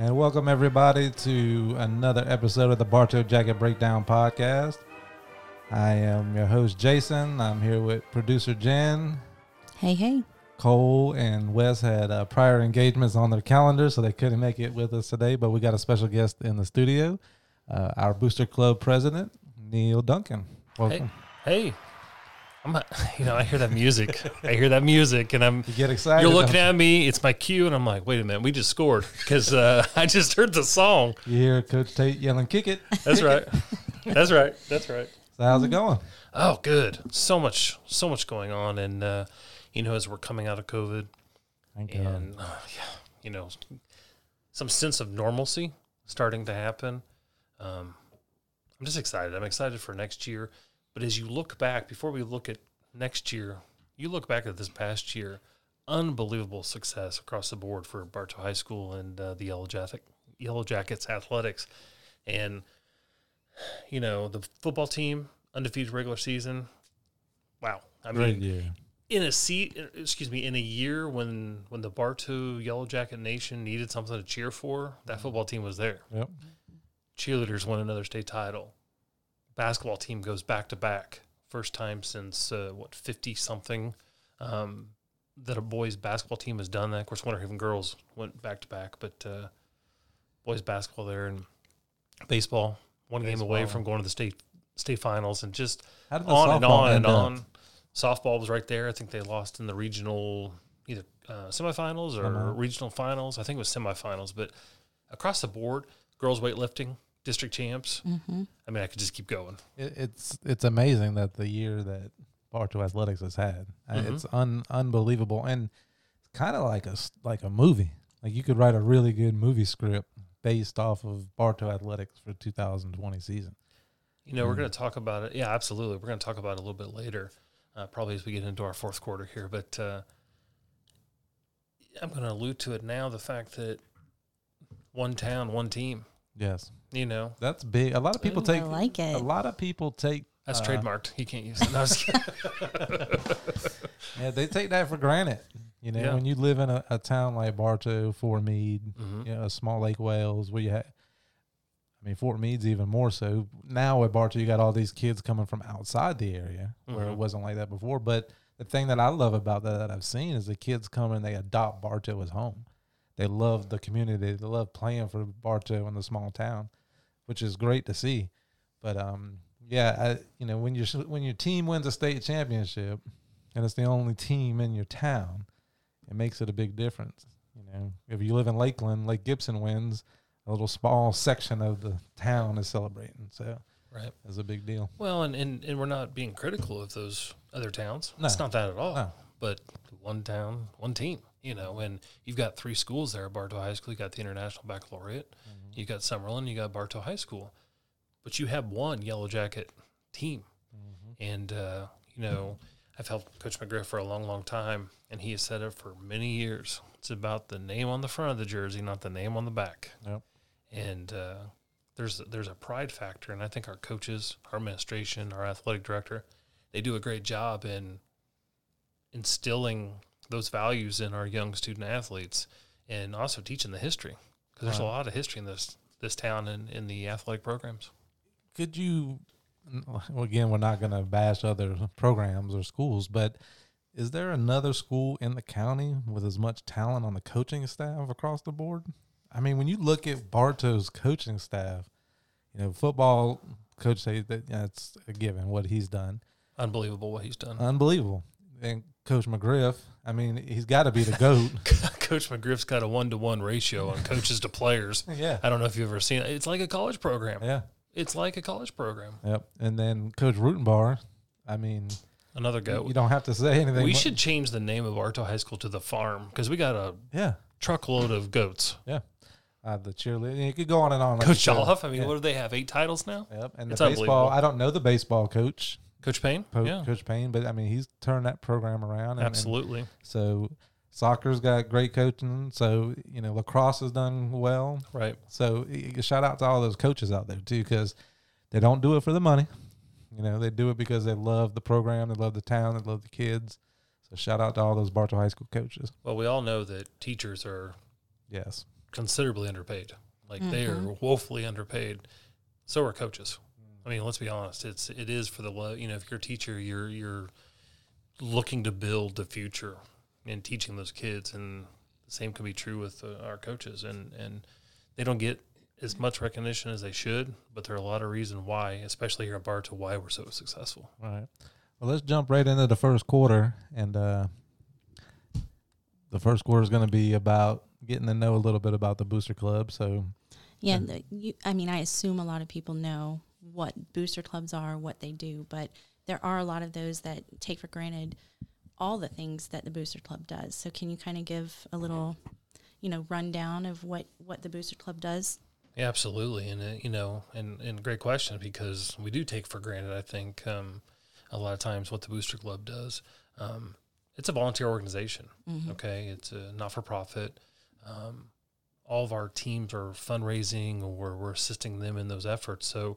And welcome everybody to another episode of the Bartow Jacket Breakdown Podcast. I am your host Jason. I'm here with producer Jen. Hey, hey. Cole and Wes had uh, prior engagements on their calendar, so they couldn't make it with us today. But we got a special guest in the studio, uh, our Booster Club president, Neil Duncan. Welcome. Hey, hey. I'm not, you know, I hear that music. I hear that music, and I'm. You get excited. You're looking at me. It's my cue, and I'm like, wait a minute, we just scored because uh, I just heard the song. You hear Coach Tate yelling, "Kick it!" That's right. That's right. That's right. So how's it going? Oh, good. So much, so much going on, and uh, you know, as we're coming out of COVID, Thank and uh, yeah, you know, some sense of normalcy starting to happen. Um, I'm just excited. I'm excited for next year. But as you look back, before we look at next year, you look back at this past year, unbelievable success across the board for Bartow High School and uh, the Yellow Jacket Yellow Jackets athletics, and you know the football team undefeated regular season. Wow, I mean, year. in a seat excuse me in a year when when the bartow yellow jacket nation needed something to cheer for that football team was there Yep. cheerleaders won another state title basketball team goes back to back first time since uh, what 50 something um, that a boys basketball team has done that of course winter haven girls went back to back but uh, boys basketball there and baseball one game away from going to the state state finals and just How did the on and on and up? on. Softball was right there. I think they lost in the regional either uh, semifinals or Uh-huh. regional finals. I think it was semifinals, but across the board, girls weightlifting, district champs. Mm-hmm. I mean, I could just keep going. It, it's it's amazing that the year that Bartow Athletics has had, Mhm. it's un, unbelievable, and it's kind of like a s- like a movie. Like you could write a really good movie script based off of Bartow Athletics for 2020 season. You know, we're Mm. going to talk about it. Yeah, absolutely. We're going to talk about it a little bit later, uh, probably as we get into our fourth quarter here. But uh, I'm going to allude to it now the fact that one town, one team, Yes, you know, that's big. A lot of people I take like it. a lot of people take that's uh, trademarked. He can't use it. No, I was kidding. Yeah, they take that for granted. You know, Yeah. when you live in a, a town like Bartow, Fort Meade, Mhm. you know, a small Lake Wales, where you have, I mean, Fort Meade's even more so. Now at Bartow, you got all these kids coming from outside the area where it Mhm. wasn't like that before. But the thing that I love about that, that I've seen is the kids come and they adopt Bartow as home. They love the community. They love playing for Bartow in the small town, which is great to see. But um, yeah, I, you know, when your when your team wins a state championship, and it's the only team in your town, it makes it a big difference. You know, if you live in Lakeland, Lake Gibson wins, a little small section of the town is celebrating. So right. it's a big deal. Well, and, and, and we're not being critical of those other towns. No. It's not that at all. No. But one town, one team, you know, and you've got three schools there Bartow High School, you got the International Baccalaureate, you got Summerlin, you got Bartow High School. But you have one Yellow Jacket team. And, uh, you know, I've helped Coach McGriff for a long, long time, and he has said it for many years. It's about the name on the front of the jersey, not the name on the back Yep. and uh, there's there's a pride factor, and I think our coaches, our administration, our athletic director, they do a great job in instilling those values in our young student athletes, and also teaching the history because there's a lot of history in this this town and in the athletic programs. Could you? Well, again, we're not going to bash other programs or schools, but is there another school in the county with as much talent on the coaching staff across the board? I mean, when you look at Bartow's coaching staff, you know, football coach say that yeah, it's a given what he's done, Unbelievable what he's done. unbelievable. And Coach McGriff, I mean, he's got to be the goat. Coach McGriff's got a one to one ratio on coaches to players. yeah, I don't know if you've ever seen it. It's like a college program. yeah, It's like a college program. yep. And then Coach Rutenbar, I mean, Another goat. you don't have to say anything. We should change the name of Bartow High School to the farm because we got a yeah. truckload of goats. Yeah. Uh, the cheerleader. You could go on and on. like Coach. Jolliff, I mean, Yeah. what do they have? Eight titles now? Yep. And It's the baseball. I don't know the baseball coach, Coach Payne? Po- yeah, Coach Payne, but I mean he's turned that program around. And, and absolutely. so soccer's got great coaching. So you know lacrosse has done well. Right. So y- y- shout out to all those coaches out there too, because they don't do it for the money. You know they do it because they love the program, they love the town, they love the kids. So shout out to all those Bartow High School coaches. Well, we all know that teachers are Yes. considerably underpaid. Like they mm-hmm. are woefully underpaid. So are coaches. I mean, let's be honest. It's it is for the lo- you know if you're a teacher, you're you're looking to build the future and teaching those kids, and the same can be true with uh, our coaches. And and they don't get as much recognition as they should, but there are a lot of reasons why, especially here at Bartow, why we're so successful. All right. Well, let's jump right into the first quarter, and uh, the first quarter is going to be about getting to know a little bit about the Booster Club. So, Yeah, the, you, I mean, I assume a lot of people know what booster clubs are, what they do, but there are a lot of those that take for granted all the things that the booster club does. So, can you kind of give a little, you know, rundown of what what the booster club does? Yeah, absolutely, and uh, you know, and and great question because we do take for granted. I think um, a lot of times what the Booster Club does. Um, it's a volunteer organization. Okay, it's a not for profit. Um, all of our teams are fundraising, or we're assisting them in those efforts. So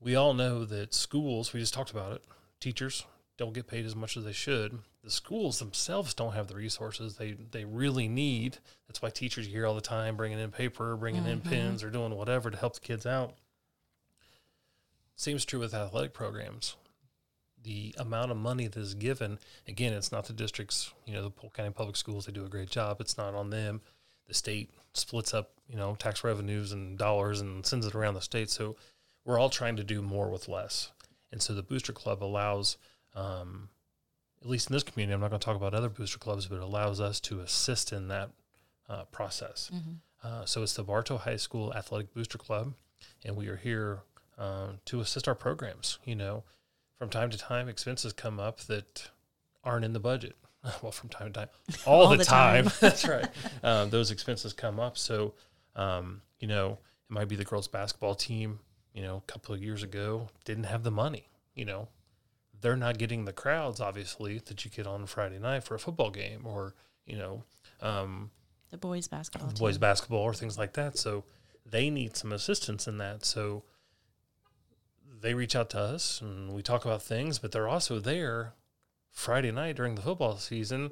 we all know that schools. We just talked about it. Teachers don't get paid as much as they should. The schools themselves don't have the resources they they really need. That's why teachers you hear all the time bringing in paper, bringing in mm-hmm. pens, or doing whatever to help the kids out. Seems true with athletic programs. The amount of money that is given, again, it's not the districts, you know, the Polk County Public Schools, they do a great job. It's not on them. The state splits up, you know, tax revenues and dollars and sends it around the state. So we're all trying to do more with less. And so the Booster Club allows, um, at least in this community, I'm not going to talk about other booster clubs, but it allows us to assist in that uh, process. Uh, so it's the Bartow High School Athletic Booster Club, and we are here uh, to assist our programs. You know, from time to time, expenses come up that aren't in the budget. Well, from time to time, all, All the, the time. time. That's right. Um, those expenses come up. So, um, you know, it might be the girls' basketball team. You know, a couple of years ago, didn't have the money. You know, they're not getting the crowds obviously that you get on Friday night for a football game or you know um, The boys basketball team. boys basketball or things like that. So they need some assistance in that. So they reach out to us and we talk about things, but they're also there Friday night during the football season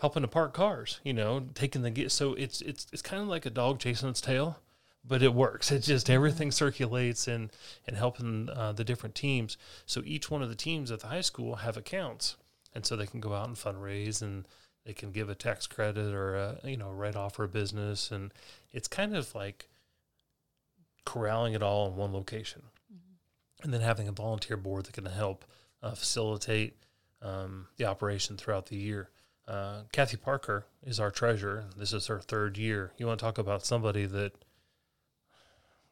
helping to park cars, you know, taking the get so it's it's it's kind of like a dog chasing its tail, but it works. It's just everything circulates and and helping uh, the different teams. So each one of the teams at the high school have accounts, and so they can go out and fundraise and they can give a tax credit or a you know write off for a business, and it's kind of like corralling it all in one location, and then having a volunteer board that can help uh, facilitate um, the operation throughout the year. Uh, Kathy Parker is our treasurer. This is her third year. You want to talk about somebody that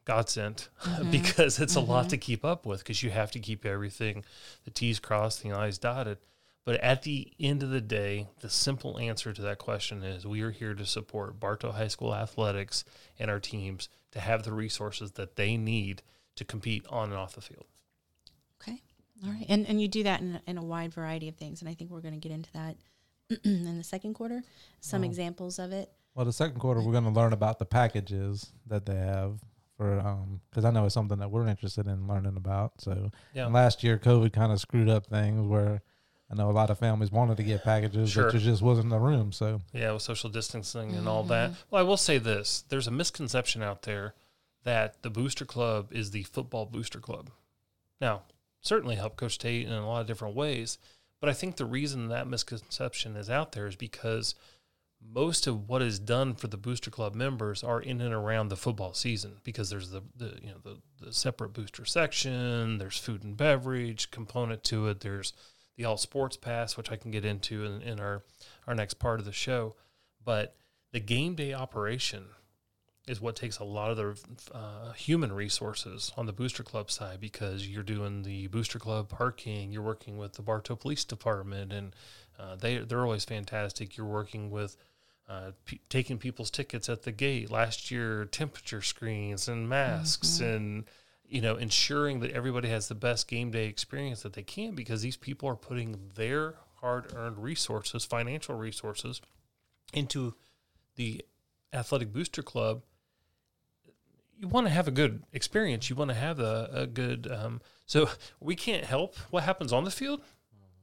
God sent mm-hmm. because it's a lot mm-hmm. to keep up with because you have to keep everything, the T's crossed, the I's dotted. But at the end of the day, the simple answer to that question is we are here to support Bartow High School athletics and our teams to have the resources that they need to compete on and off the field. Okay. All right. And and you do that in, in a wide variety of things. And I think we're going to get into that in the second quarter. Some examples of it. well, the second quarter, we're going to learn about the packages that they have for, um, because I know it's something that we're interested in learning about. So, Yeah. and last year, COVID kind of screwed up things where I know a lot of families wanted to get packages, Sure. but there just wasn't the room. So, Yeah, with social distancing and all that. Well, I will say this there's a misconception out there that the Booster Club is the football Booster Club. Now, certainly help Coach Tate in a lot of different ways, but I think the reason that misconception is out there is because most of what is done for the Booster Club members are in and around the football season because there's the, the you know the, the separate booster section, there's food and beverage component to it, there's the all sports pass, which I can get into in, in our our next part of the show. But the game day operation is what takes a lot of the uh, human resources on the booster club side because you're doing the booster club parking, you're working with the Bartow Police Department, and uh, they they're always fantastic. You're working with uh, p- taking people's tickets at the gate. Last year, temperature screens and masks, and you know, ensuring that everybody has the best game day experience that they can because these people are putting their hard earned resources, financial resources, into the athletic booster club. You want to have a good experience. You want to have a, a good. Um, so we can't help what happens on the field,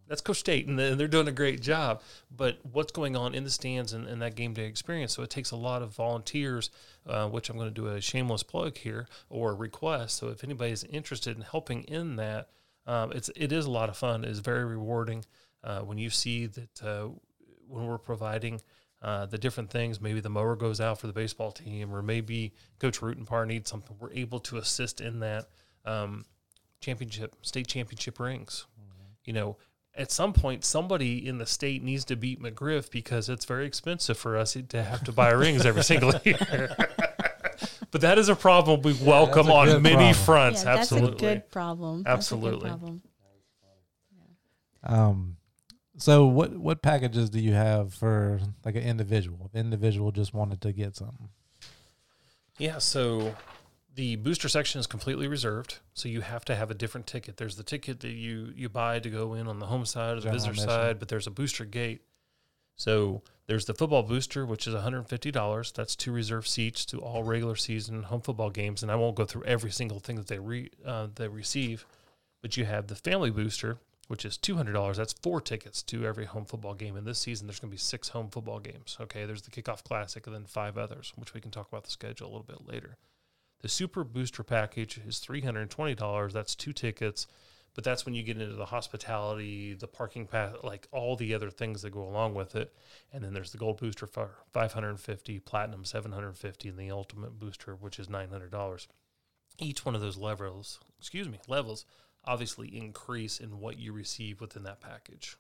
that's Coach Tate, and they're doing a great job. But what's going on in the stands and, and that game day experience? So it takes a lot of volunteers, uh, which I'm going to do a shameless plug here or request. So if anybody is interested in helping in that, um, it's it is a lot of fun. It's very rewarding uh, when you see that uh, when we're providing. Uh, the different things, maybe the mower goes out for the baseball team, or maybe Coach Root and Rutenbar needs something. We're able to assist in that um, championship, state championship rings. You know, at some point somebody in the state needs to beat McGriff because it's very expensive for us to have to buy rings every single year. but that is a problem we welcome a on many problem. fronts. yeah, Absolutely. That's a good problem. That's good Absolutely. problem. Um, so what what packages do you have for like an individual? If individual just wanted to get something. Yeah, so the booster section is completely reserved, so you have to have a different ticket. There's the ticket that you you buy to go in on the home side or the visitor side, but there's a booster gate. So there's the football booster, which is $150. That's two reserved seats to all regular season home football games, and I won't go through every single thing that they re, uh, they receive. But you have the family booster, which is $200. That's four tickets to every home football game. And this season, there's going to be six home football games. Okay, there's the kickoff classic and then five others, which we can talk about the schedule a little bit later. The super booster package is $320. That's two tickets, but that's when you get into the hospitality, the parking pass, like all the other things that go along with it. And then there's the gold booster for 550, platinum 750, and the ultimate booster, which is $900. Each one of those levels, excuse me, levels obviously increase in what you receive within that package.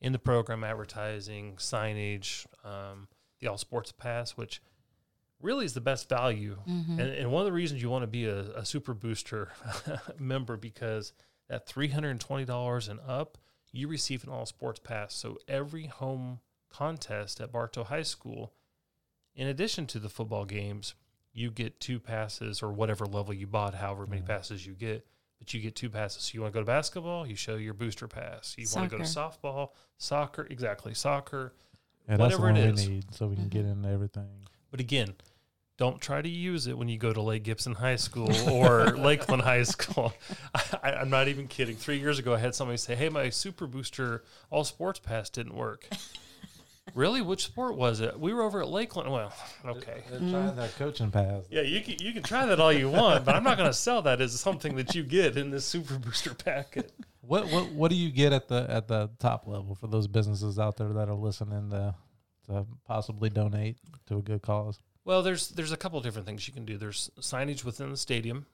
In the program, advertising, signage, um, the all sports pass, which really is the best value. Mm-hmm. And, and one of the reasons you want to be a, a super booster member because at $320 and up, you receive an all sports pass. So every home contest at Bartow High School, in addition to the football games, you get two passes or whatever level you bought, however many Mhm. passes you get. But you get two passes. So you want to go to basketball, you show your booster pass. You want to go to softball, soccer, exactly, soccer. Yeah, Whatever one it we is. need so we can get into everything. But again, don't try to use it when you go to Lake Gibson High School or Lakeland High School. I, I'm not even kidding. Three years ago, I had somebody say, "Hey, my Super Booster All Sports Pass didn't work." really? Which sport was it? We were over at Lakeland. Well, okay. They're trying that mm. coaching pass. Yeah, you can you can try that all you want, but I'm not going to sell that as something that you get in this Super Booster packet. What what what do you get at the at the top level for those businesses out there that are listening to to possibly donate to a good cause? Well, there's there's a couple different things you can do. There's signage within the stadium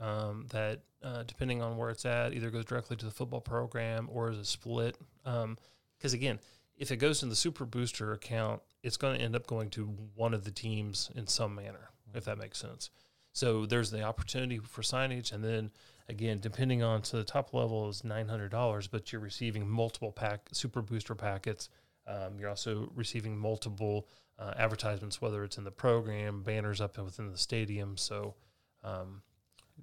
um, that, uh, depending on where it's at, either goes directly to the football program or is a split. Because again, if it goes in the Super Booster account, it's going to end up going to one of the teams in some manner, if that makes sense. So there's the opportunity for signage, and then again, depending on to the top level is nine hundred dollars, but you're receiving multiple pack Super Booster packets. Um, you're also receiving multiple uh, advertisements, whether it's in the program, banners up within the stadium. So um,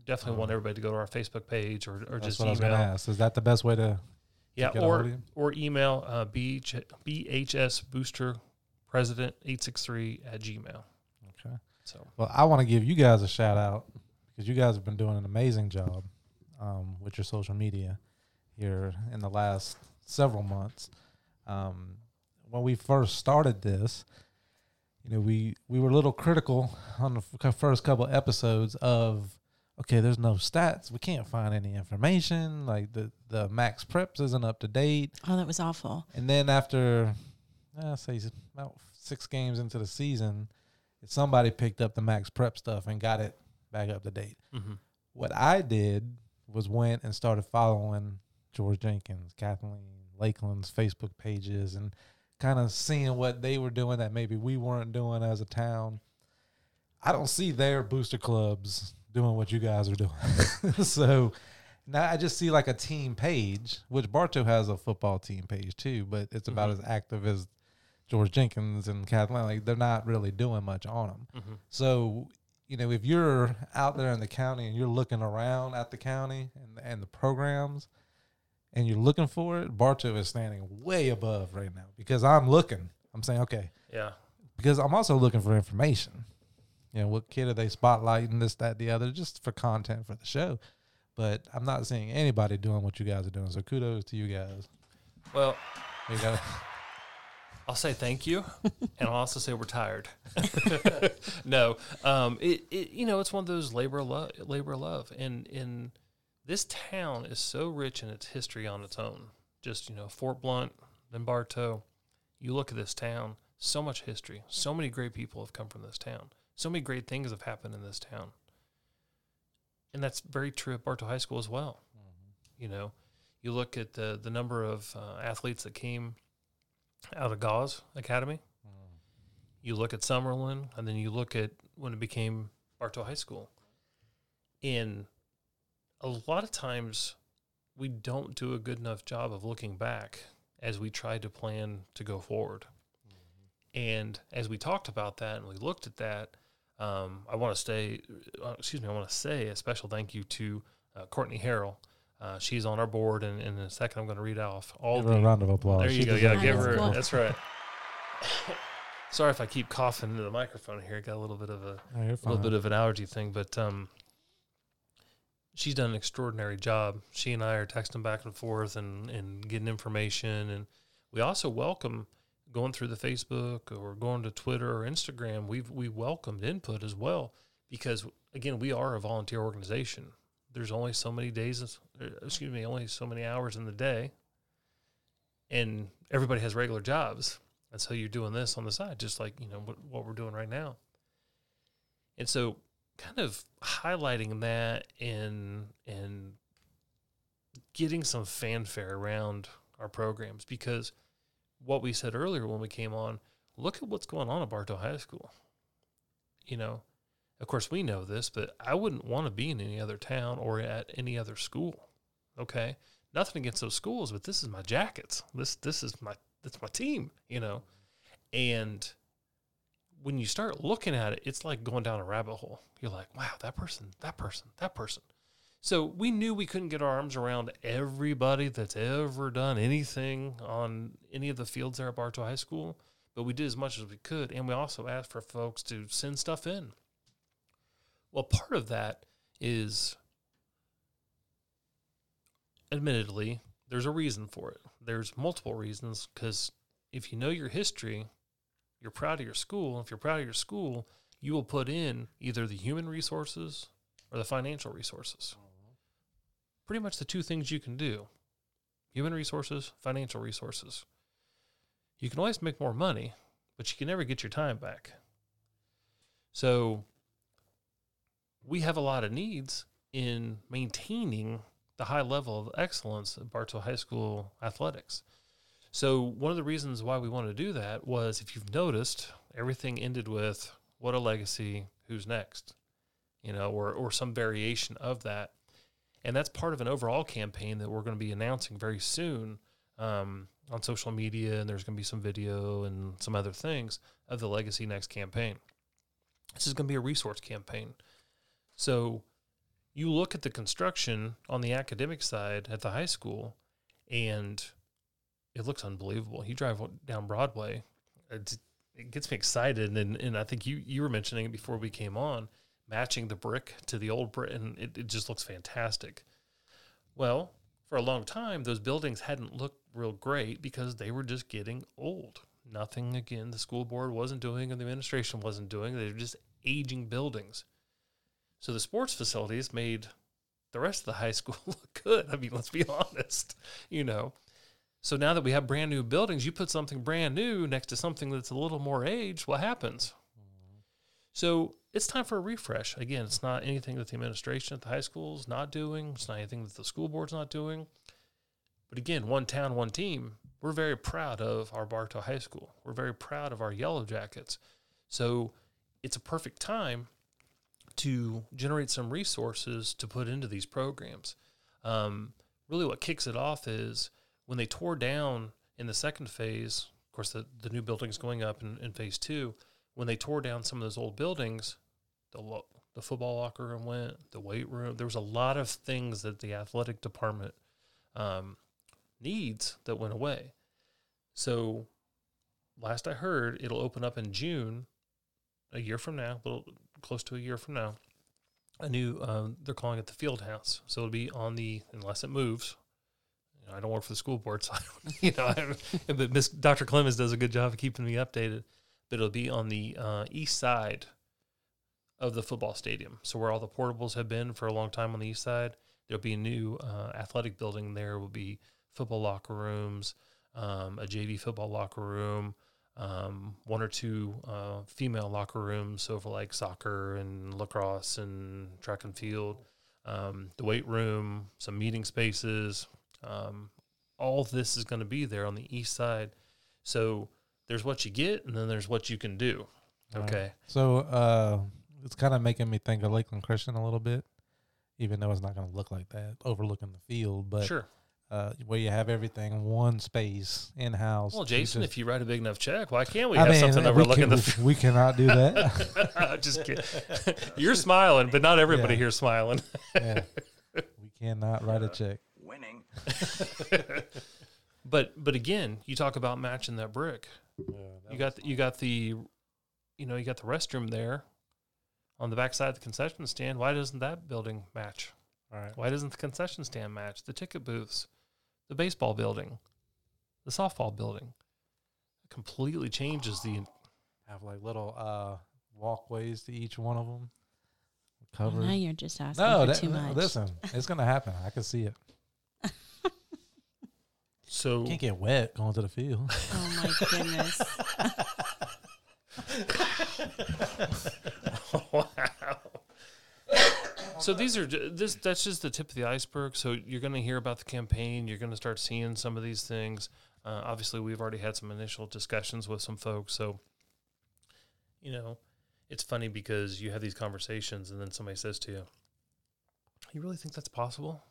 definitely want Um, everybody to go to our Facebook page or, or just what I was to email. ask. Is that the best way to? Yeah, get a hold of or or email uh, BH, BHS Booster President eight six three at Gmail. Okay. So Well, I want to give you guys a shout out because you guys have been doing an amazing job um, with your social media here in the last several months. Um, when we first started this, you know, we we were a little critical on the first couple episodes of okay, there's no stats, we can't find any information, like the the max preps isn't up to date, Oh, that was awful. and then after, I say about six games into the season, somebody picked up the max prep stuff and got it back up to date. mhm. What I did was went and started following George Jenkins, Kathleen Lakeland's Facebook pages, and kind of seeing what they were doing that maybe we weren't doing as a town. I don't see their booster clubs doing what you guys are doing. so now I just see like a team page, which Bartow has a football team page too, but it's about Mhm. as active as George Jenkins and Kathleen. Like they're not really doing much on them. Mhm. So, you know, if you're out there in the county and you're looking around at the county and, and the programs and you're looking for it, Bartow is standing way above right now because I'm looking. I'm saying, okay, yeah. because I'm also looking for information. You know, what kid are they spotlighting, this, that, the other, just for content for the show. But I'm not seeing anybody doing what you guys are doing. So kudos to you guys. Well, You got I'll say thank you, and I'll also say we're tired. no, um, it, it you know it's one of those labor of love, labor of love, and in this town is so rich in its history on its own. Just you know, Fort Blount, then Bartow. You look at this town, so much history, so many great people have come from this town, so many great things have happened in this town, and that's very true at Bartow High School as well. You know, you look at the the number of uh, athletes that came out of Gauze Academy. You look at Summerlin, and then you look at when it became Bartow High School. And a lot of times, we don't do a good enough job of looking back as we try to plan to go forward. And as we talked about that and we looked at that, um, I want to stay. Uh, excuse me. I want to say a special thank you to uh, Courtney Harrell. Uh, she's on our board, and, and in a second, I'm going to read off all give the her a round of applause. there you She go. Yeah, give her. cool. That's right. Sorry if I keep coughing into the microphone here. Got a little bit of a you're little bit of an allergy thing, but um, she's done an extraordinary job. She and I are texting back and forth and and getting information, and we also welcome going through the Facebook or going to Twitter or Instagram. We've we welcomed input as well because again, we are a volunteer organization. There's only so many days, uh, excuse me, only so many hours in the day, and everybody has regular jobs. And so you're doing this on the side, just like you know what, what we're doing right now. And so, kind of highlighting that and and getting some fanfare around our programs because what we said earlier when we came on, look at what's going on at Bartow High School. You know, of course we know this, but I wouldn't want to be in any other town or at any other school. Okay, nothing against those schools, but this is my jackets. This this is my that's my team. You know, and when you start looking at it, it's like going down a rabbit hole. You're like, wow, that person, that person, that person. So we knew we couldn't get our arms around everybody that's ever done anything on any of the fields there at Bartow High School, but we did as much as we could. And we also asked for folks to send stuff in. Well, part of that is, admittedly, there's a reason for it. There's multiple reasons because if you know your history, you're proud of your school. If you're proud of your school, you will put in either the human resources or the financial resources. Pretty much the two things you can do human resources, financial resources. You can always make more money, but you can never get your time back. So we have a lot of needs in maintaining the high level of excellence at Bartow High School athletics. So one of the reasons why we wanted to do that was if you've noticed, everything ended with what a legacy, who's next, you know, or or some variation of that. And that's part of an overall campaign that we're going to be announcing very soon um, on social media, and there's going to be some video and some other things of the Legacy Next campaign. This is going to be a resource campaign. So you look at the construction on the academic side at the high school, and it looks unbelievable. You drive down Broadway, it, it gets me excited, and and I think you you were mentioning it before we came on, matching the brick to the old brick, and it, it just looks fantastic. Well, for a long time, those buildings hadn't looked real great because they were just getting old. Nothing again, the school board wasn't doing, and the administration wasn't doing. They were just aging buildings. So the sports facilities made the rest of the high school look good. I mean, let's be honest, you know. So now that we have brand new buildings, you put something brand new next to something that's a little more aged, what happens? So it's time for a refresh. Again, it's not anything that the administration at the high school is not doing. It's not anything that the school board's not doing. But again, one town, one team. We're very proud of our Bartow High School. We're very proud of our Yellow Jackets. So it's a perfect time to generate some resources to put into these programs. Um, really, what kicks it off is when they tore down in the second phase. Of course, the, the new building's going up in, in phase two. When they tore down some of those old buildings, the the football locker room went, the weight room. There was a lot of things that the athletic department um, needs that went away. So, last I heard, it'll open up in June, a year from now, a little close to a year from now. A new, um, they're calling it the field house. So it'll be on the, unless it moves, I don't work for the school board, so you know, I, but Miss Dr. Clemens does a good job of keeping me updated. But it'll be on the uh, east side of the football stadium, so where all the portables have been for a long time on the east side. There'll be a new uh, athletic building. There will be football locker rooms, um, a JV football locker room, um, one or two uh, female locker rooms, so for like soccer and lacrosse and track and field, um, the weight room, some meeting spaces. Um, all this is going to be there on the east side. So there's what you get, and then there's what you can do. All right. Okay. So uh, it's kind of making me think of Lakeland Christian a little bit, even though it's not going to look like that, overlooking the field. But sure. uh, where you have everything in one space in house. Well, Jason, if you write a big enough check, why can't we I have mean, something overlooking the? f- we cannot do that. Just kidding. You're smiling, but not everybody Yeah. here's smiling. yeah. We cannot write a check. Winning. But but again, you talk about matching that brick. You got the, you got the, you know, you got the restroom there, on the backside of the concession stand. Why doesn't that building match? all right. Why doesn't the concession stand match? The ticket booths, the baseball building, the softball building. It completely changes the. Have like little uh, walkways to each one of them. Well, Covered. now you're just asking no, for that, too much. listen, it's gonna happen. I can see it. So Can't get wet going to the field. Oh my goodness. wow. So these are this that's just the tip of the iceberg. So you're going to hear about the campaign. You're going to start seeing some of these things. Uh, obviously, we've already had some initial discussions with some folks. So, you know, it's funny because you have these conversations, and then somebody says to you, "You really think that's possible?"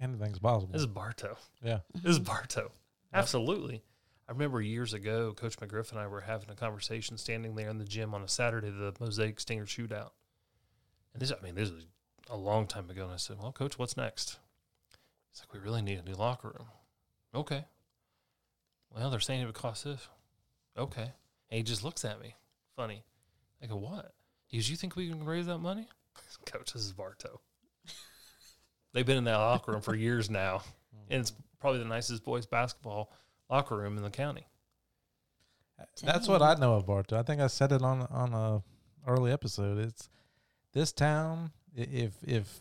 Anything's possible. This is Bartow. yeah. This is Bartow. Absolutely. I remember years ago, Coach McGriff and I were having a conversation standing there in the gym on a Saturday, the Mosaic Stinger shootout. And this, I mean, this is a long time ago. And I said, Well, Coach, what's next? He's like, We really need a new locker room. Okay. Well, they're saying it would cost this. Okay. And he just looks at me, funny. I go, What? He goes, You think we can raise that money? Coach, this is Bartow. They've been in that locker room for years now. And it's probably the nicest boys basketball locker room in the county. That's what I know of Bartow. I think I said it on on a early episode. It's this town. If if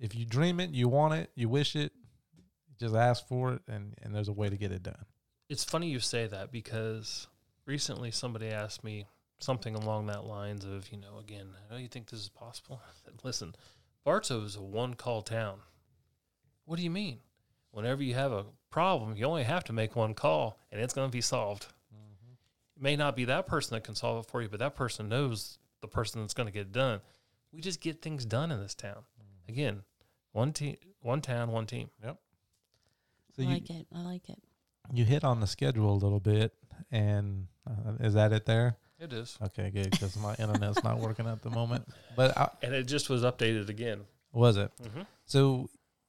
if you dream it, you want it, you wish it, just ask for it, and and there's a way to get it done. It's funny you say that because recently somebody asked me something along that lines of, you know, again, oh, you think this is possible? Said, Listen, Bartow is a one call town. What do you mean? Whenever you have a problem, you only have to make one call and it's going to be solved. It may not be that person that can solve it for you, but that person knows the person that's going to get it done. We just get things done in this town. Again, one team, one town, one team. Yep. So I you like it. I like it. you hit on the schedule a little bit, and uh, is that it there? It is. Okay, good because my internet's not working at the moment. But I, And it just was updated again. was it? Mm-hmm. So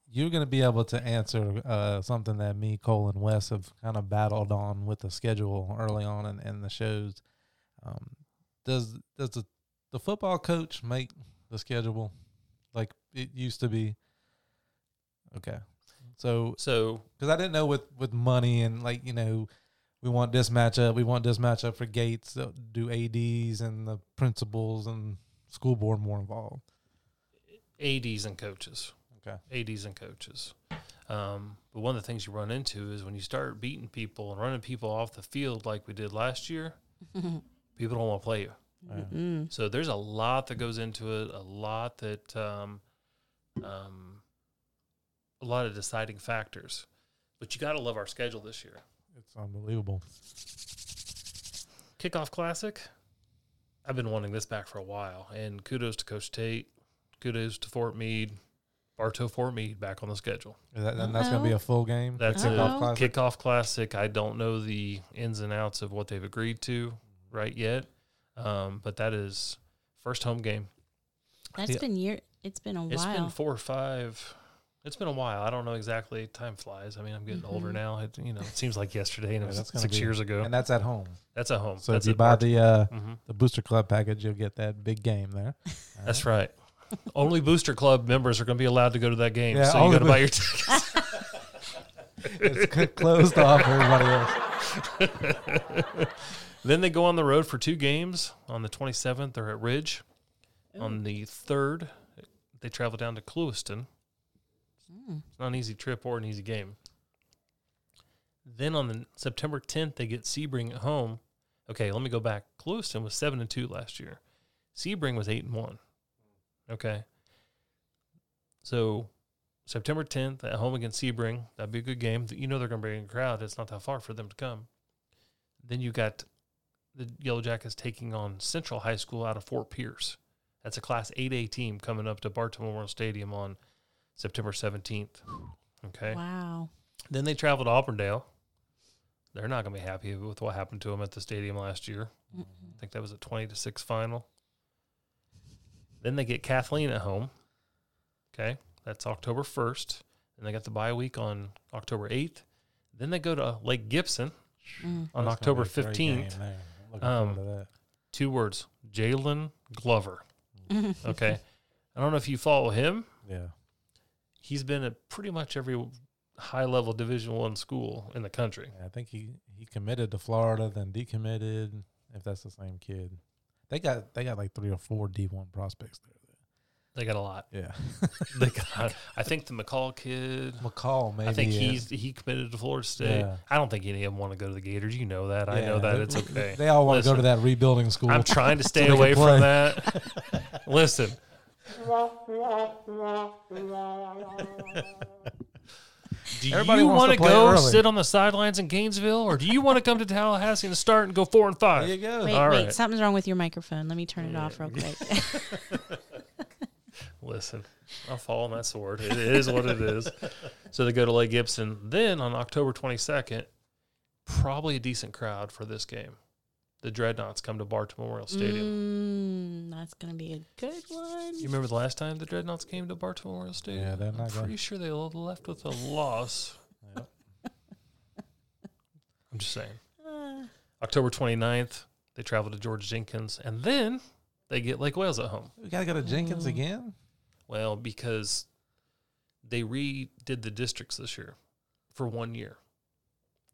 you're going to be able to answer uh, something that me, Cole, and Wes have kind of battled on with the schedule early on in, in the shows. Um, does does the the football coach make the schedule like it used to be? Okay, so So because I didn't know with with money and like you know. We want this matchup. We want this matchup for Gates. uh, Do ADs and the principals and school board more involved? ADs and coaches Okay. ADs and coaches um, but one of the things you run into is when you start beating people and running people off the field like we did last year people don't want to play you Yeah. Mm. so there's a lot that goes into it a lot that um, um, a lot of deciding factors but you got to love our schedule this year It's unbelievable. kickoff classic i've been wanting this back for a while and kudos to coach tate kudos to fort meade bartow fort meade back on the schedule Is that, and that's going to be a full game. That's a kickoff classic? kickoff classic. I don't know the ins and outs of what they've agreed to right yet, um, but that is first home game. That's Yeah. been year. It's been a It's while. It's been four or five. It's been a while. I don't know exactly. Time flies. I mean, I'm getting older Mhm. now. It, you know, it seems like yesterday, and Yeah, it was gonna six be- years ago. and that's at home. That's at home. So that's if you buy Bartow. the uh, Mhm. the Booster Club package, you'll get that big game there. That's right. Only Booster Club members are going to be allowed to go to that game. Yeah, so you only got to Boo- buy your tickets. it's closed off everybody else. Then they go on the road for two games. On the 27th, they're at Ridge. On the 3rd, they travel down to Clewiston. Mm. It's not an easy trip or an easy game. Then on the September 10th, they get Sebring at home. Okay, let me go back. Clewiston was 7 and 2 last year. Sebring was 8 and 1. Okay. So September 10th at home against Sebring, that'd be a good game. You know they're going to bring a crowd. It's not that far for them to come. Then you got the Yellow Jackets taking on Central High School out of Fort Pierce. That's a Class 8A team coming up to Bartow Memorial Stadium on September 17th. Okay. Wow. Then they travel to Auburndale. They're not going to be happy with what happened to them at the stadium last year. I think that was a 20 to 6 final. Then they get Kathleen at home. Okay. That's October 1st. And they got the bye week on October 8th. Then they go to Lake Gibson Mm. on That's October gonna be a great game 15th. Um, forward to that. Two words Jalen Glover. Mm. Okay. I don't know if you follow him. Yeah. He's been at pretty much every high level Division One school in the country. Yeah, I think he, he committed to Florida, then decommitted. If that's the same kid, they got they got like three or four D one prospects there. They got a lot. there. They got, I think the McCall kid. McCall maybe. I think yeah. he's he committed to Florida State. Yeah. I don't think any of them want to go to the Gators. You know that. I know that. they- It's okay. They all want to go to that rebuilding school. I'm trying to stay away from that. Listen, do Everybody you want to to go early. sit on the sidelines in Gainesville, or do you want to come to Tallahassee and start and go four and five? there five? you go. Wait, All wait. right. Something's wrong with your microphone. Let me turn it off real quick. Listen, I'll fall on that sword. It is what it is. So they go to Lake Gibson. Then on October 22nd, probably a decent crowd for this game. The Dreadnaughts come to Bartow Memorial Stadium. Mm, that's gonna be a good one. You remember the last time the Dreadnaughts came to Bartow Memorial Stadium? Yeah, they're I'm not pretty going. sure they left with a loss. Yep. I'm just saying. Uh, October 29th, they travel to George Jenkins, and then they get Lake Wales at home. We gotta go to Jenkins Mm. again. Well, because they redid the districts this year for one year,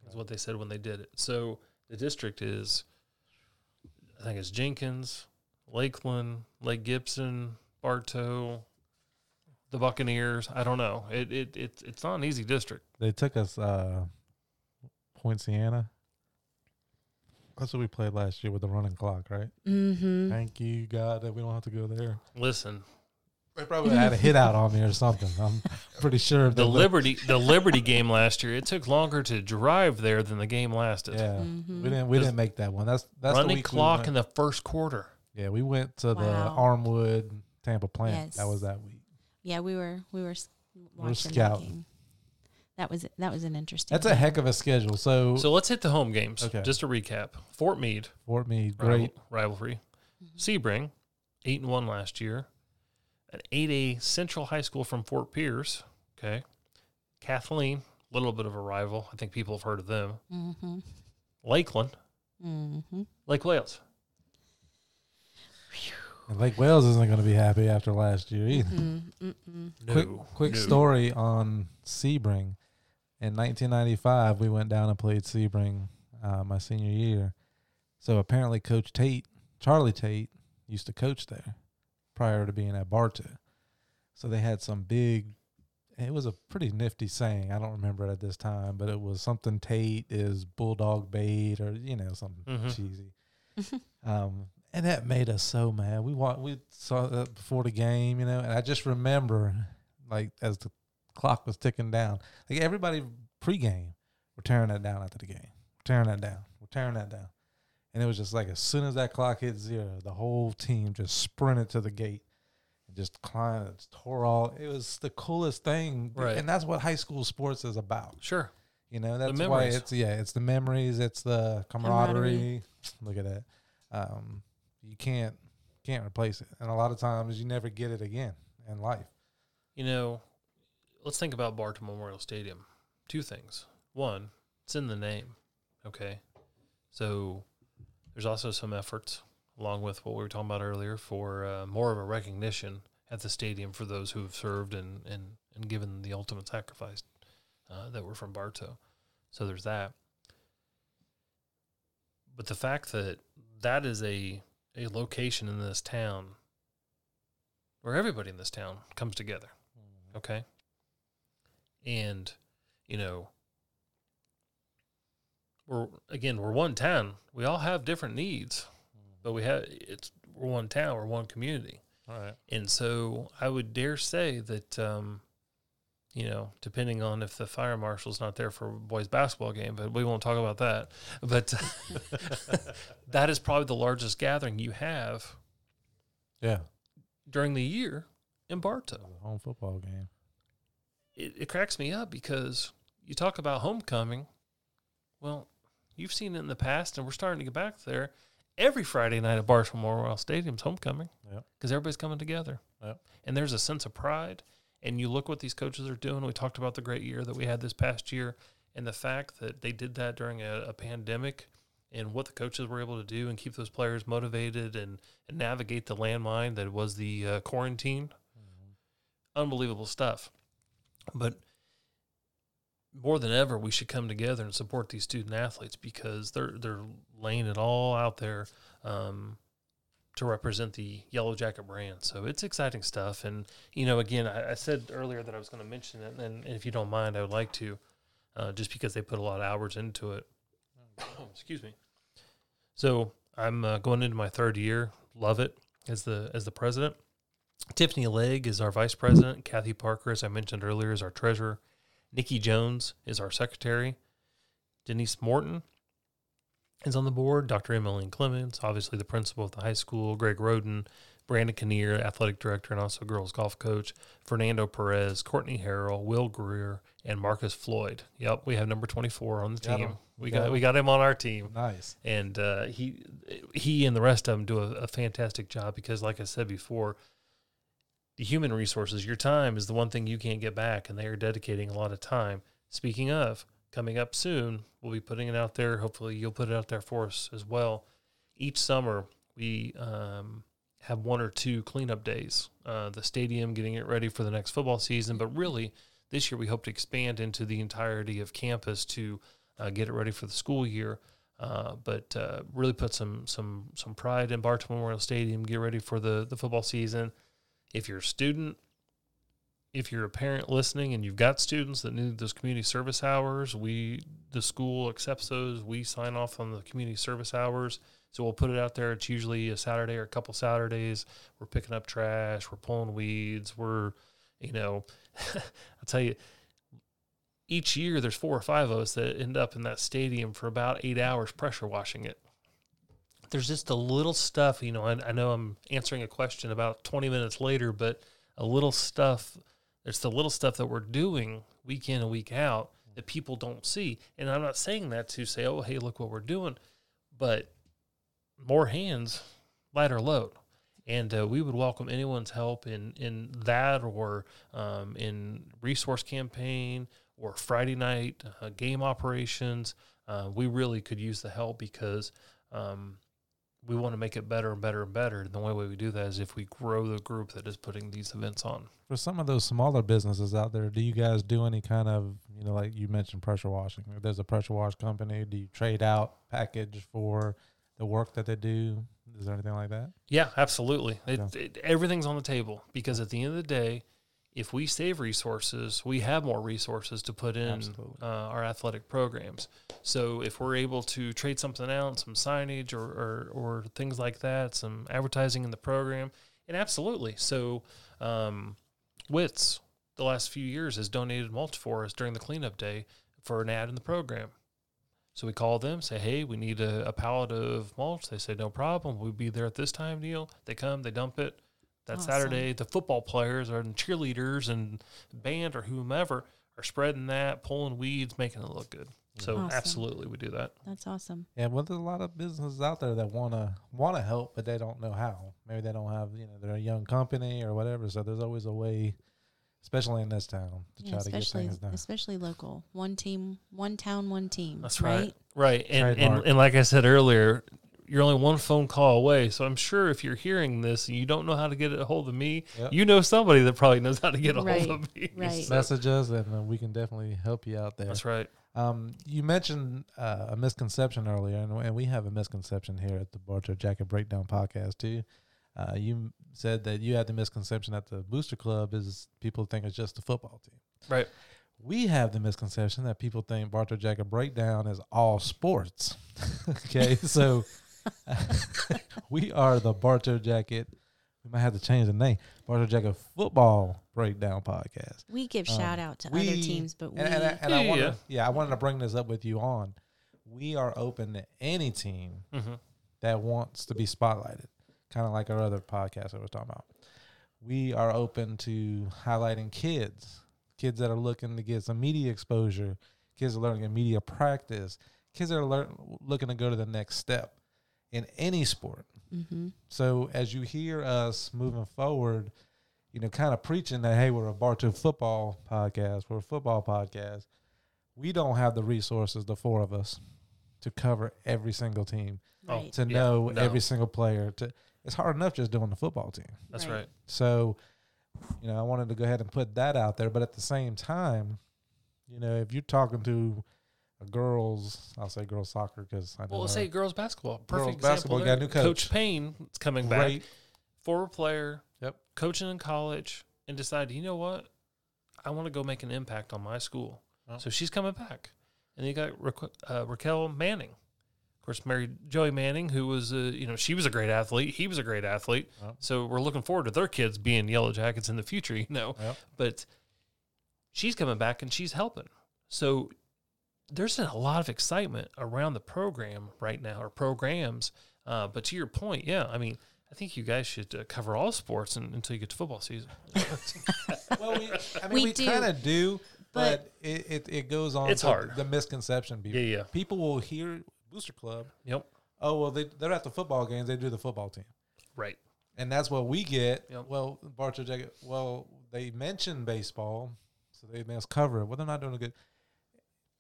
is what they said when they did it. So the district is, I think it's Jenkins, Lakeland, Lake Gibson, Bartow, the Buccaneers. I don't know. It it, it it's not an easy district. They took us uh Poinciana. That's what we played last year with the running clock, right? mm-hmm. Thank you, God, that we don't have to go there. Listen, They probably had a hit out on me or something. I'm pretty sure the Liberty the Liberty game last year, it took longer to drive there than the game lasted. Yeah, Mhm. we didn't we didn't make that one. That's that's the Running week we clock went- in the first quarter. yeah, we went to the Armwood Tampa plant. That was that week. Yeah, we were we were s- We're watching that scouting. game. That was that was an interesting. That's a heck of a schedule. So, So let's hit the home games. Okay. Just to recap: Fort Meade, Fort Meade, rival- great. rivalry. Mhm. Sebring, eight and one last year. An eight A Central High School from Fort Pierce. Okay. Kathleen, a little bit of a rival. I think people have heard of them. Mm-hmm. Lakeland, Mm-hmm. Lake Wales. And Lake Wales isn't going to be happy after last year either. Mm-mm. quick quick story on Sebring. In 1995, we went down and played Sebring uh, my senior year. So apparently, Coach Tate, Charlie Tate, used to coach there prior to being at Bartow. So they had some big. It was a pretty nifty saying. I don't remember it at this time, but it was something Tate is bulldog bait or you know something Mhm. cheesy. Um, and that made us so mad. We wa- we saw that before the game, you know, and I just remember, like as the clock was ticking down, like everybody pregame, we're tearing that down after the game, we're tearing that down, we're tearing that down, and it was just like as soon as that clock hit zero, the whole team just sprinted to the gate and just climbed, tore all. It was the coolest thing, Right. And that's what high school sports is about. Sure. You know, that's why it's yeah, it's the memories, it's the camaraderie. Look at that. Um, you can't can't replace it, and a lot of times you never get it again in life. You know, let's think about Bartow Memorial Stadium. Two things. One, it's in the name. Okay. So there's also some efforts, along with what we were talking about earlier, for uh, more of a recognition at the stadium for those who have served and, and, and given the ultimate sacrifice uh, that were from Bartow. So there's that. But the fact that that is a a location in this town where everybody in this town comes together, okay? And you know, we're again we're one town. We all have different needs, but we have it's we're one town. We're one community. All right. And so I would dare say that, um, you know, depending on if the fire marshal's not there for a boys basketball game, but we won't talk about that. But that is probably the largest gathering you have Yeah. during the year in Bartow. home football game. It, it cracks me up because you talk about homecoming. Well, you've seen it in the past, and we're starting to get back there. Every Friday night at Bartow Memorial Stadium's homecoming. Yep. because everybody's coming together. Yep. And there's a sense of pride. And you look what these coaches are doing. We talked about the great year that we had this past year and the fact that they did that during a, a pandemic and what the coaches were able to do and keep those players motivated and, and navigate the landmine that was the uh, quarantine. Unbelievable stuff. But more than ever, we should come together and support these student athletes because they're they're laying it all out there um, to represent the Yellow Jacket brand. So it's exciting stuff. And you know, again, I, I said earlier that I was going to mention it, and, and if you don't mind, I would like to, uh, just because they put a lot of hours into it. Excuse me. So I'm uh, going into my third year. Love it as the as the president. Tiffany Legg is our vice president. Kathy Parker, as I mentioned earlier, is our treasurer. Nikki Jones is our secretary. Denise Morton is on the board. Dr. Emmeline Clements, obviously the principal of the high school. Greg Roden, Brandon Kinnear, athletic director and also girls golf coach. Fernando Perez, Courtney Harrell, Will Greer, and Marcus Floyd. Yep, we have number 24 on the Got team. him. We Got got him. we got him on our team Nice. and uh, he he and the rest of them do a, a fantastic job because, like I said before, human resources, your time is the one thing you can't get back, and they are dedicating a lot of time. Speaking of, coming up soon, we'll be putting it out there. Hopefully, you'll put it out there for us as well. Each summer, we um, have one or two cleanup days. Uh, the stadium getting it ready for the next football season, but really, this year we hope to expand into the entirety of campus to uh, get it ready for the school year. Uh, but uh, really put some some some pride in Bartow Memorial Stadium. Get ready for the the football season. If you're a student, if you're a parent listening and you've got students that need those community service hours, we the school accepts those. We sign off on the community service hours, so we'll put it out there. It's usually a Saturday or a couple Saturdays. We're picking up trash. We're pulling weeds. We're, you know, I'll tell you, each year there's four or five of us that end up in that stadium for about eight hours pressure washing it. There's just a little stuff, you know. I, I know I'm answering a question about 20 minutes later, but a little stuff. There's the little stuff that we're doing week in and week out that people don't see. And I'm not saying that to say, oh, hey, look what we're doing, but more hands, lighter load. And uh, we would welcome anyone's help in, in that or um, in resource campaign or Friday night uh, game operations. Uh, we really could use the help because um, we want to make it better and better and better. And the only way we do that is if we grow the group that is putting these events on. For some of those smaller businesses out there, do you guys do any kind of, you know, like you mentioned pressure washing? If there's a pressure wash company, do you trade out package for the work that they do? Is there anything like that? Yeah, absolutely. It, Yeah. it, everything's on the table because at the end of the day, if we save resources, we have more resources to put in uh, our athletic programs. So if we're able to trade something out, some signage or, or, or things like that, some advertising in the program, and absolutely. So um, WITS, the last few years, has donated mulch for us during the cleanup day for an ad in the program. So we call them, say, hey, we need a, a pallet of mulch. They say, no problem. We'll be there at this time, Neil. They come, they dump it. That Awesome. Saturday, the football players or and cheerleaders and band or whomever are spreading that, pulling weeds, making it look good. So Awesome. absolutely, we do that. That's awesome. Yeah, well, there's a lot of businesses out there that wanna wanna help, but they don't know how. Maybe they don't have, you know, they're a young company or whatever. So there's always a way, especially in this town, to Yeah, try to get things done. especially local. One team, one town, one team. That's right. right. Right. And, and and like I said earlier, you're only one phone call away. So I'm sure if you're hearing this and you don't know how to get a hold of me, Yep. you know somebody that probably knows how to get a Right, hold of me. right. So- Message us, and uh, we can definitely help you out there. that's right. Um, you mentioned uh, a misconception earlier, and, and we have a misconception here at the Bartow Jacket Breakdown podcast too. Uh, you said that you had the misconception that the Booster Club is people think it's just a football team. Right. We have the misconception that people think Bartow Jacket Breakdown is all sports. okay, so we are the Bartow Jacket. We might have to change the name. Bartow Jacket Football Breakdown podcast. We give Um, shout out to we- other teams, but we And, and, I- and I Yeah, wanted, yeah. yeah, I wanted to bring this up with you on. We are open to any team hmm that wants to be spotlighted, kind of like our other podcast I was talking about. We are open to highlighting kids, kids that are looking to get some media exposure, kids that are learning media practice, kids that are learn, looking to go to the next step in any sport. hmm So as you hear us moving forward, you know, kind of preaching that hey, we're a Bartow football podcast, we're a football podcast. We don't have the resources, the four of us, to cover every single team, Oh, right. to Yeah, know no. every single player. To it's hard enough just doing the football team. That's Right. right. So, you know, I wanted to go ahead and put that out there, but at the same time, you know, if you're talking to a girls, I'll say girls soccer because I know Well, her. say girls basketball. Perfect Girls example. basketball, there. got a new coach. Coach Payne is coming back. great. Former player. Yep. Coaching in college and decided, you know what? I want to go make an impact on my school. Oh. So she's coming back. And you got Raque- uh, Raquel Manning. Of course, married Joey Manning, who was, uh, you know, she was a great athlete. He was a great athlete. So we're looking forward to their kids being Yellow Jackets in the future, you know. Yep. But she's coming back and she's helping. So there's a lot of excitement around the program right now, or programs. Uh, but to your point, yeah, I mean, I think you guys should uh, cover all sports un until you get to football season. Well, we, I mean, We we, kind of do, but, but- it, it, it goes on. It's to hard. The misconception. People, Yeah, yeah. people will hear Booster Club. Yep. Oh, well, they, they're at the football games. They do the football team. Right. And that's what we get. Yep. Well, Bartow Jacket, well, they mention baseball, so they must cover it. Well, they're not doing a good.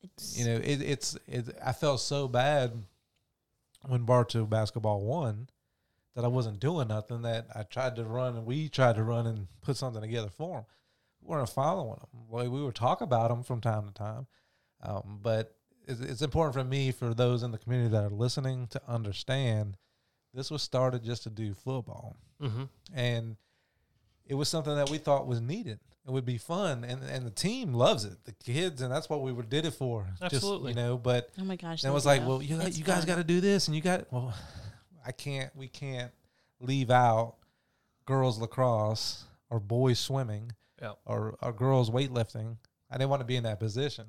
It's, You know, it, it's, it, I felt so bad when Bartow basketball won that I wasn't doing nothing. That I tried to run and we tried to run and put something together for them. We weren't following them. Well, we would talk about them from time to time, um, but it's, it's important for me for those in the community that are listening to understand. This was started just to do football, Mm-hmm. and it was something that we thought was needed. It would be fun, and and the team loves it. The kids, and that's what we were did it for. Absolutely. Just, you know, but oh my gosh. then it was like, well, you, you guys got to do this, and you got well, I can't. We can't leave out girls lacrosse or boys swimming Yeah. or, or girls weightlifting. I didn't want to be in that position,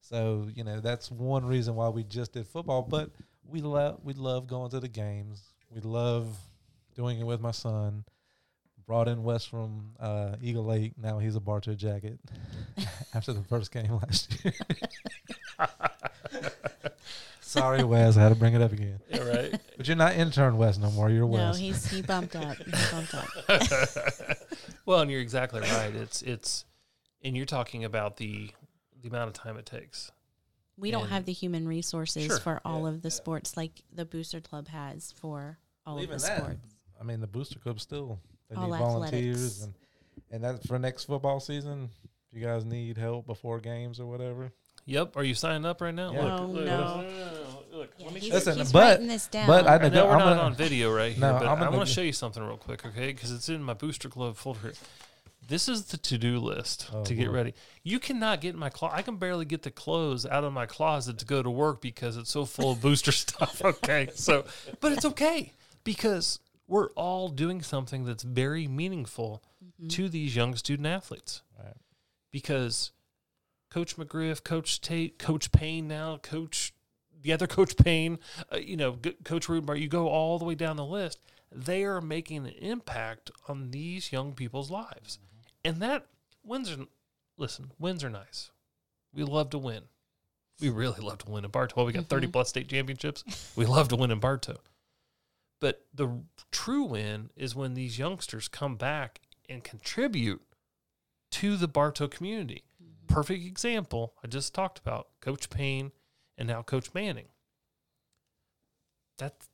so you know that's one reason why we just did football. But we love we love going to the games. We love doing it with my son. Brought in Wes from uh, Eagle Lake. Now he's a Bartow jacket after the first game last year. Sorry, Wes. I had to bring it up again. Yeah, right. But you're not intern Wes no more. You're Wes. No, he's he bumped up. He bumped up. well, and you're exactly right. It's it's, and you're talking about the the amount of time it takes. We don't have the human resources Sure. for all Yeah, of the yeah. sports like the Booster Club has for all Well, of even the that, sports. I mean, the Booster Club still they All need athletics. volunteers and and that for next football season. If you guys need help before games or whatever, Yep. Are you signing up right now? Yeah. Look, Oh, look, no. look, look, look, let me show Listen, you. he's but- writing this down. but I I know we're I'm not gonna- on video right here, No, but I'm I gonna want to neg- show you something real quick, okay? Because it's in my Booster Club folder. This is the to-do list Oh, to get Lord. ready. You cannot get in my closet. I can barely get the clothes out of my closet to go to work because it's so full of booster stuff. Okay, so but it's okay because we're all doing something that's very meaningful to these young student athletes. Right. Because Coach McGriff, Coach Tate, Coach Payne now, Coach the other Coach Payne, uh, you know, G- Coach Rutenbar, you go all the way down the list. They are making an impact on these young people's lives, and that wins are listen wins are nice. We love to win. We really love to win in Bartow. We got 30 Mhm. plus state championships. We love to win in Bartow. But the true win is when these youngsters come back and contribute to the Bartow community. Mm-hmm. Perfect example I just talked about Coach Payne and now Coach Manning. That's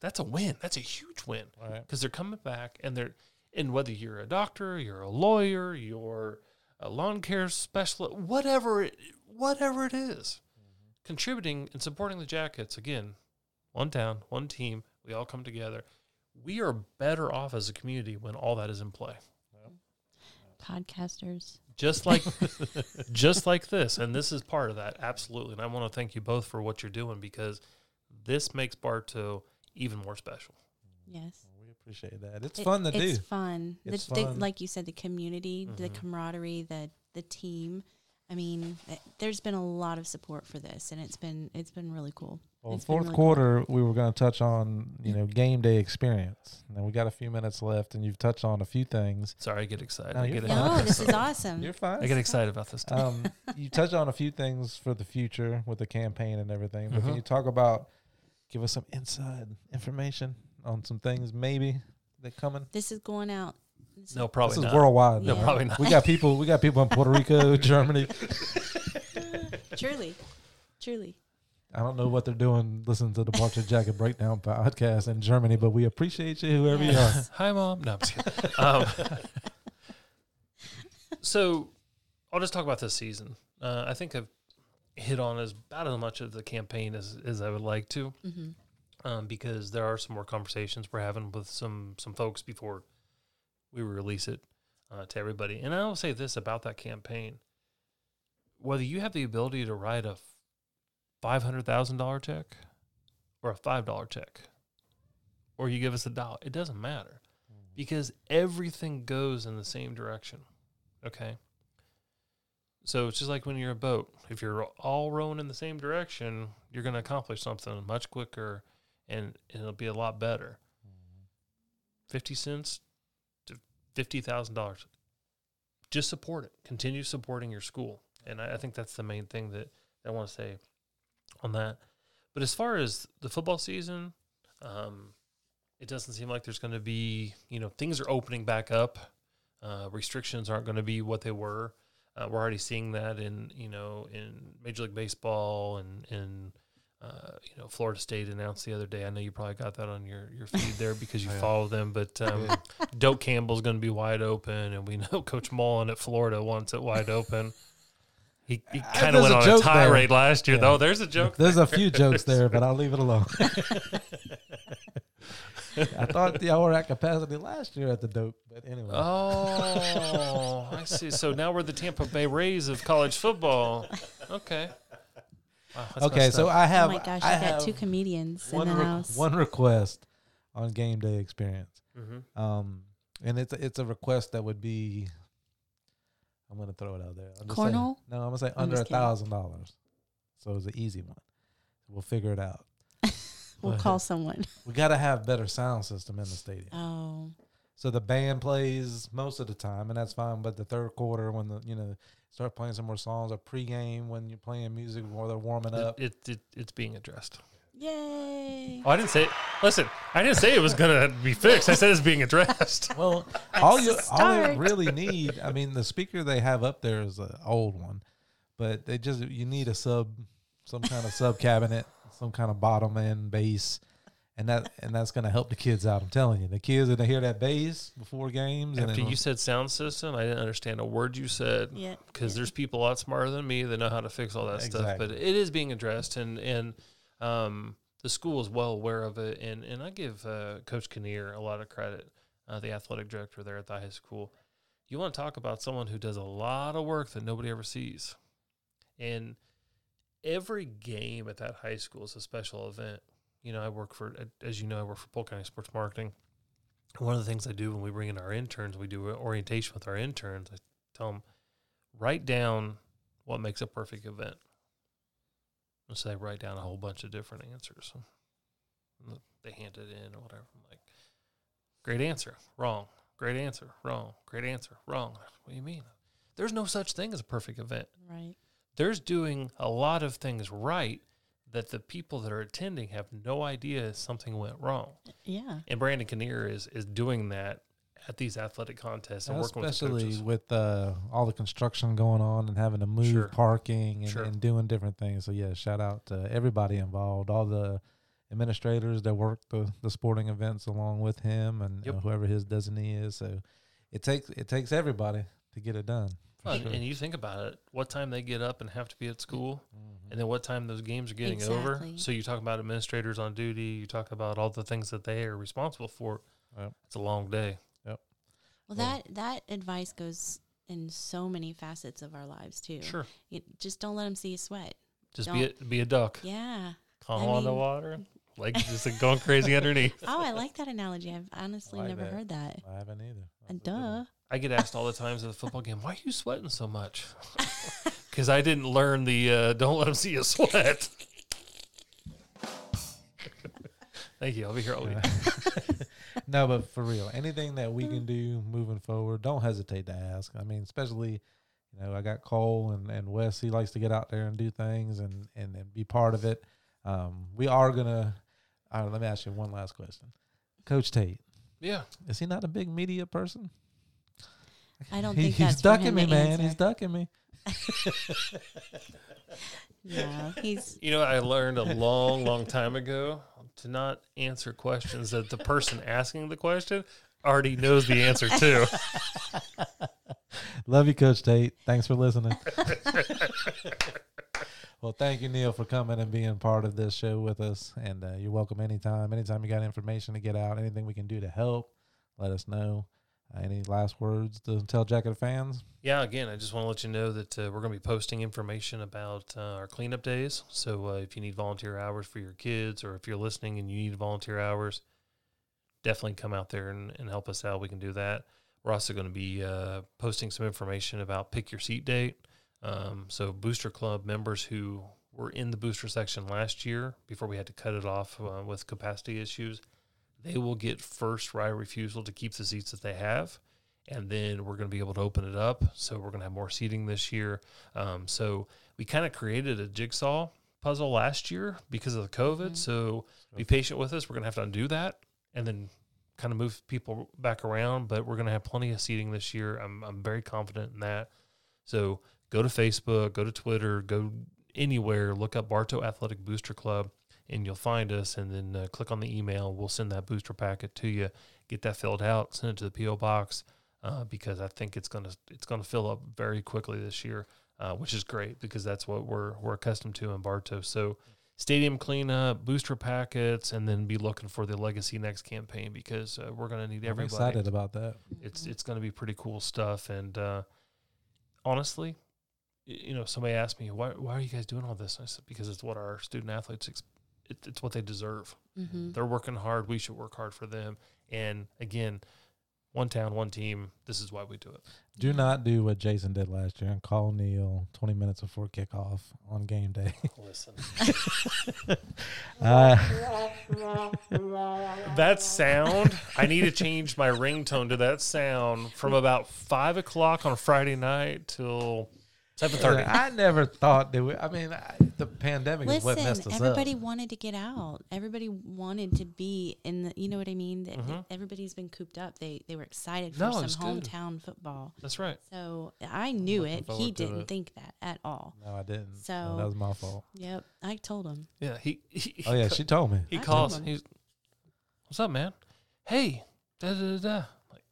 That's a win. That's a huge win Right. because they're coming back and they're and whether you're a doctor, you're a lawyer, you're a lawn care specialist, whatever it, whatever it is, mm-hmm. contributing and supporting the Jackets again, one town, one team, we all come together. We are better off as a community when all that is in play. Podcasters. Just like just like this. And this is part of that. Absolutely. And I want to thank you both for what you're doing because this makes Bartow even more special. Yes. We appreciate that. It's It- fun to it's do. fun. It's the, the- fun. like you said, the community, the Mhm. camaraderie, the the team. I mean, th- there's been a lot of support for this, and it's been it's been really cool. Well, It's fourth really cool. quarter, we were going to touch on you know game day experience. Now we got a few minutes left, and you've touched on a few things. Sorry, I get excited. No, I get fine. Oh, this is awesome. You're fine. I get excited about this. Stuff. um, you touched on a few things for the future with the campaign and everything. But can Mhm. you talk about, give us some inside information on some things maybe that coming? This is going out. This no, probably this is not. worldwide. No, probably not. We got people. We got people in Puerto Rico, Germany. truly, truly. I don't know what they're doing listening to the Bartow Jacket Breakdown podcast in Germany, but we appreciate you, whoever you are. Hi, mom. No, I'm just kidding. um, so I'll just talk about this season. Uh, I think I've hit on as about as much of the campaign as, as I would like to, hmm um, because there are some more conversations we're having with some some folks before we release it uh, to everybody. And I will say this about that campaign: whether you have the ability to write a five hundred thousand dollar check or a five dollar check, or you give us a dollar, it doesn't matter mm-hmm. because everything goes in the same direction. Okay. So it's just like when you're a boat. If you're all rowing in the same direction, you're going to accomplish something much quicker and it'll be a lot better. Mm-hmm. 50 cents to $50,000. Just support it. Continue supporting your school. And I, I think that's the main thing that I want to say on that. But as far as the football season, um, it doesn't seem like there's going to be, you know, things are opening back up. Uh, restrictions aren't going to be what they were. Uh, we're already seeing that in, you know, in Major League Baseball and in, uh, you know, Florida State announced the other day. I know you probably got that on your, your feed there because you Oh, yeah. follow them. But um, Doak Campbell's going to be wide open, and we know Coach Mullen at Florida wants it wide open. He, he Uh, kind of there's went a on a joke there. tirade last year, Yeah. though. There's a joke. There's a few jokes there, but I'll leave it alone. I thought y'all were at capacity last year at the dope, but anyway. Oh, I see. So now we're the Tampa Bay Rays of college football. Okay. Wow, okay, so I have. Oh my gosh, I you got two comedians in one the re- house. one request on game day experience. Mhm. Um, and it's a, it's a request that would be. I'm gonna throw it out there. I'll just say- Cornhole? no, I'm gonna say I'm under a thousand dollars. So it's an easy one. We'll figure it out. we'll But call someone. We gotta have better sound system in the stadium. Oh, So the band plays most of the time, and that's fine. But the third quarter, when the you know start playing some more songs, or pregame when you're playing music while they're warming up. It, it, it, it's being addressed. Yay! Oh, I didn't say. Listen, I didn't say it was going to be fixed. I said it's being addressed. Well, all you all you really need, I mean, the speaker they have up there is an old one, but they just you need a sub, some kind of sub cabinet, some kind of bottom end bass, and that and that's gonna help the kids out. I'm telling you, the kids are gonna hear that bass before games, After then- you said sound system, I didn't understand a word you said. Yeah, because yeah. there's people a lot smarter than me that know how to fix all that stuff. But it is being addressed, and and um, the school is well aware of it. And and I give uh, Coach Kinnear a lot of credit, uh, the athletic director there at the high school. You want to talk about someone who does a lot of work that nobody ever sees, and every game at that high school is a special event. You know, I work for, as you know, I work for Polk County Sports Marketing. One of the things I do when we bring in our interns, we do orientation with our interns. I tell them, write down what makes a perfect event. And so they write down a whole bunch of different answers. And they hand it in or whatever. I'm like, great answer, wrong. Great answer, wrong. Great answer, wrong. What do you mean? There's no such thing as a perfect event. right. There's doing a lot of things right that the people that are attending have no idea something went wrong. Yeah, And Brandon Kinnear is is doing that at these athletic contests and working with the especially coaches. with uh, all the construction going on and having to move Sure. parking and, Sure. and doing different things. So yeah, shout out to everybody involved, all the administrators that work the, the sporting events along with him and Yep. uh, whoever his designee is. So it takes it takes everybody to get it done. Well, sure. And you think about it, what time they get up and have to be at school, Mhm. and then what time those games are getting over. So you talk about administrators on duty, you talk about all the things that they are responsible for. Yep. It's a long day. Well, Well- that that advice goes in so many facets of our lives too. Sure. You, just don't let them see you sweat. Just be a, Don't- be a duck. Yeah. Calm I on the water. Like just like going crazy underneath. Oh, I like that analogy. I've honestly like never that. heard that. I haven't either. Uh, That's a good one. duh. I get asked all the times at the football game, why are you sweating so much? Because I didn't learn the uh, don't let them see you sweat. Thank you. I'll be here all week. No, but for real, anything that we can do moving forward, don't hesitate to ask. I mean, especially, you know, I got Cole and, and Wes. He likes to get out there and do things and, and, and be part of it. Um, we are going to, all right, let me ask you one last question. Coach Tate, Yeah. is he not a big media person? I don't He- think he's that's for ducking him me, to man. He's ducking me. yeah, he's You know, I learned a long, long time ago to not answer questions that the person asking the question already knows the answer to. Love you, Coach Tate. Thanks for listening. well, thank you, Neil, for coming and being part of this show with us. And uh, you're welcome anytime. Anytime you got information to get out, anything we can do to help, let us know. Any last words to tell Jacket fans? Yeah, again, I just want to let you know that uh, we're going to be posting information about uh, our cleanup days. So uh, if you need volunteer hours for your kids, or if you're listening and you need volunteer hours, definitely come out there and, and help us out. We can do that. We're also going to be uh, posting some information about pick your seat date. Um, so Booster Club members who were in the booster section last year before we had to cut it off uh, with capacity issues, they will get first right refusal to keep the seats that they have and then we're going to be able to open it up. So we're going to have more seating this year. Um, so we kind of created a jigsaw puzzle last year because of the COVID. Mhm. So be patient with us. We're going to have to undo that and then kind of move people back around. But we're going to have plenty of seating this year. I'm I'm very confident in that. So go to Facebook, go to Twitter, go anywhere. Look up Bartow Athletic Booster Club. And you'll find us, and then uh, click on the email. We'll send that booster packet to you. Get that filled out. Send it to the PO box uh, because I think it's gonna it's gonna fill up very quickly this year, uh, which is great because that's what we're we're accustomed to in Bartow. So stadium cleanup, booster packets, and then be looking for the Legacy Next campaign because uh, we're gonna need I'm everybody. excited about that. It's it's gonna be pretty cool stuff. And uh, honestly, you know, somebody asked me why why are you guys doing all this? And I said because it's what our student athletes. Ex- it, it's what they deserve. hmm They're working hard. We should work hard for them. And again, one town, one team. This is why we do it. Do not do what Jason did last year and call Neil 20 minutes before kickoff on game day. Listen, Uh, that sound. I need to change my ringtone to that sound from about five o'clock on Friday night till seven thirty. I never thought that we, I mean, I, the pandemic is what messed Listen, us everybody up. wanted to get out. Everybody wanted to be in the. You know what I mean? That Mhm. Everybody's been cooped up. They they were excited for No, some it's good. hometown football. That's right. So I knew it. He didn't it. think that at all. No, I didn't. So So- that was my fault. Yep, I told him. Yeah. He. he Oh yeah, she told me. He I told calls. He's, what's up, man? Hey, da da da. da. Like,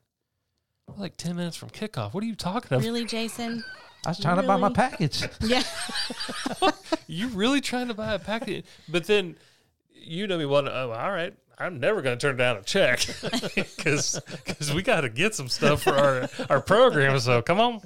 we're like ten minutes from kickoff. What are you talking about? Really, Jason? I was trying to buy my package. yeah. you really trying to buy a package? But then you know me well. Oh, all right. I'm never going to turn down a check because because we got to get some stuff for our our program. So come on.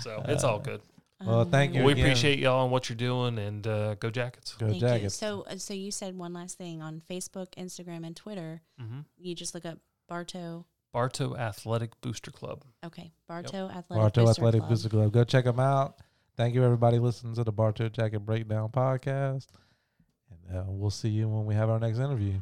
So it's all good. Well, thank you we again. appreciate y'all and what you're doing, and uh, go Jackets. Go Thank you. Jackets. So, uh, so you said one last thing on Facebook, Instagram, and Twitter. hmm You just look up Bartow. Bartow Athletic Booster Club. Okay, Bartow Athletic Bartow Booster Athletic Club. Booster Club. Go check them out. Thank you, everybody, listening to the Bartow Jacket Breakdown podcast. And uh, we'll see you when we have our next interview.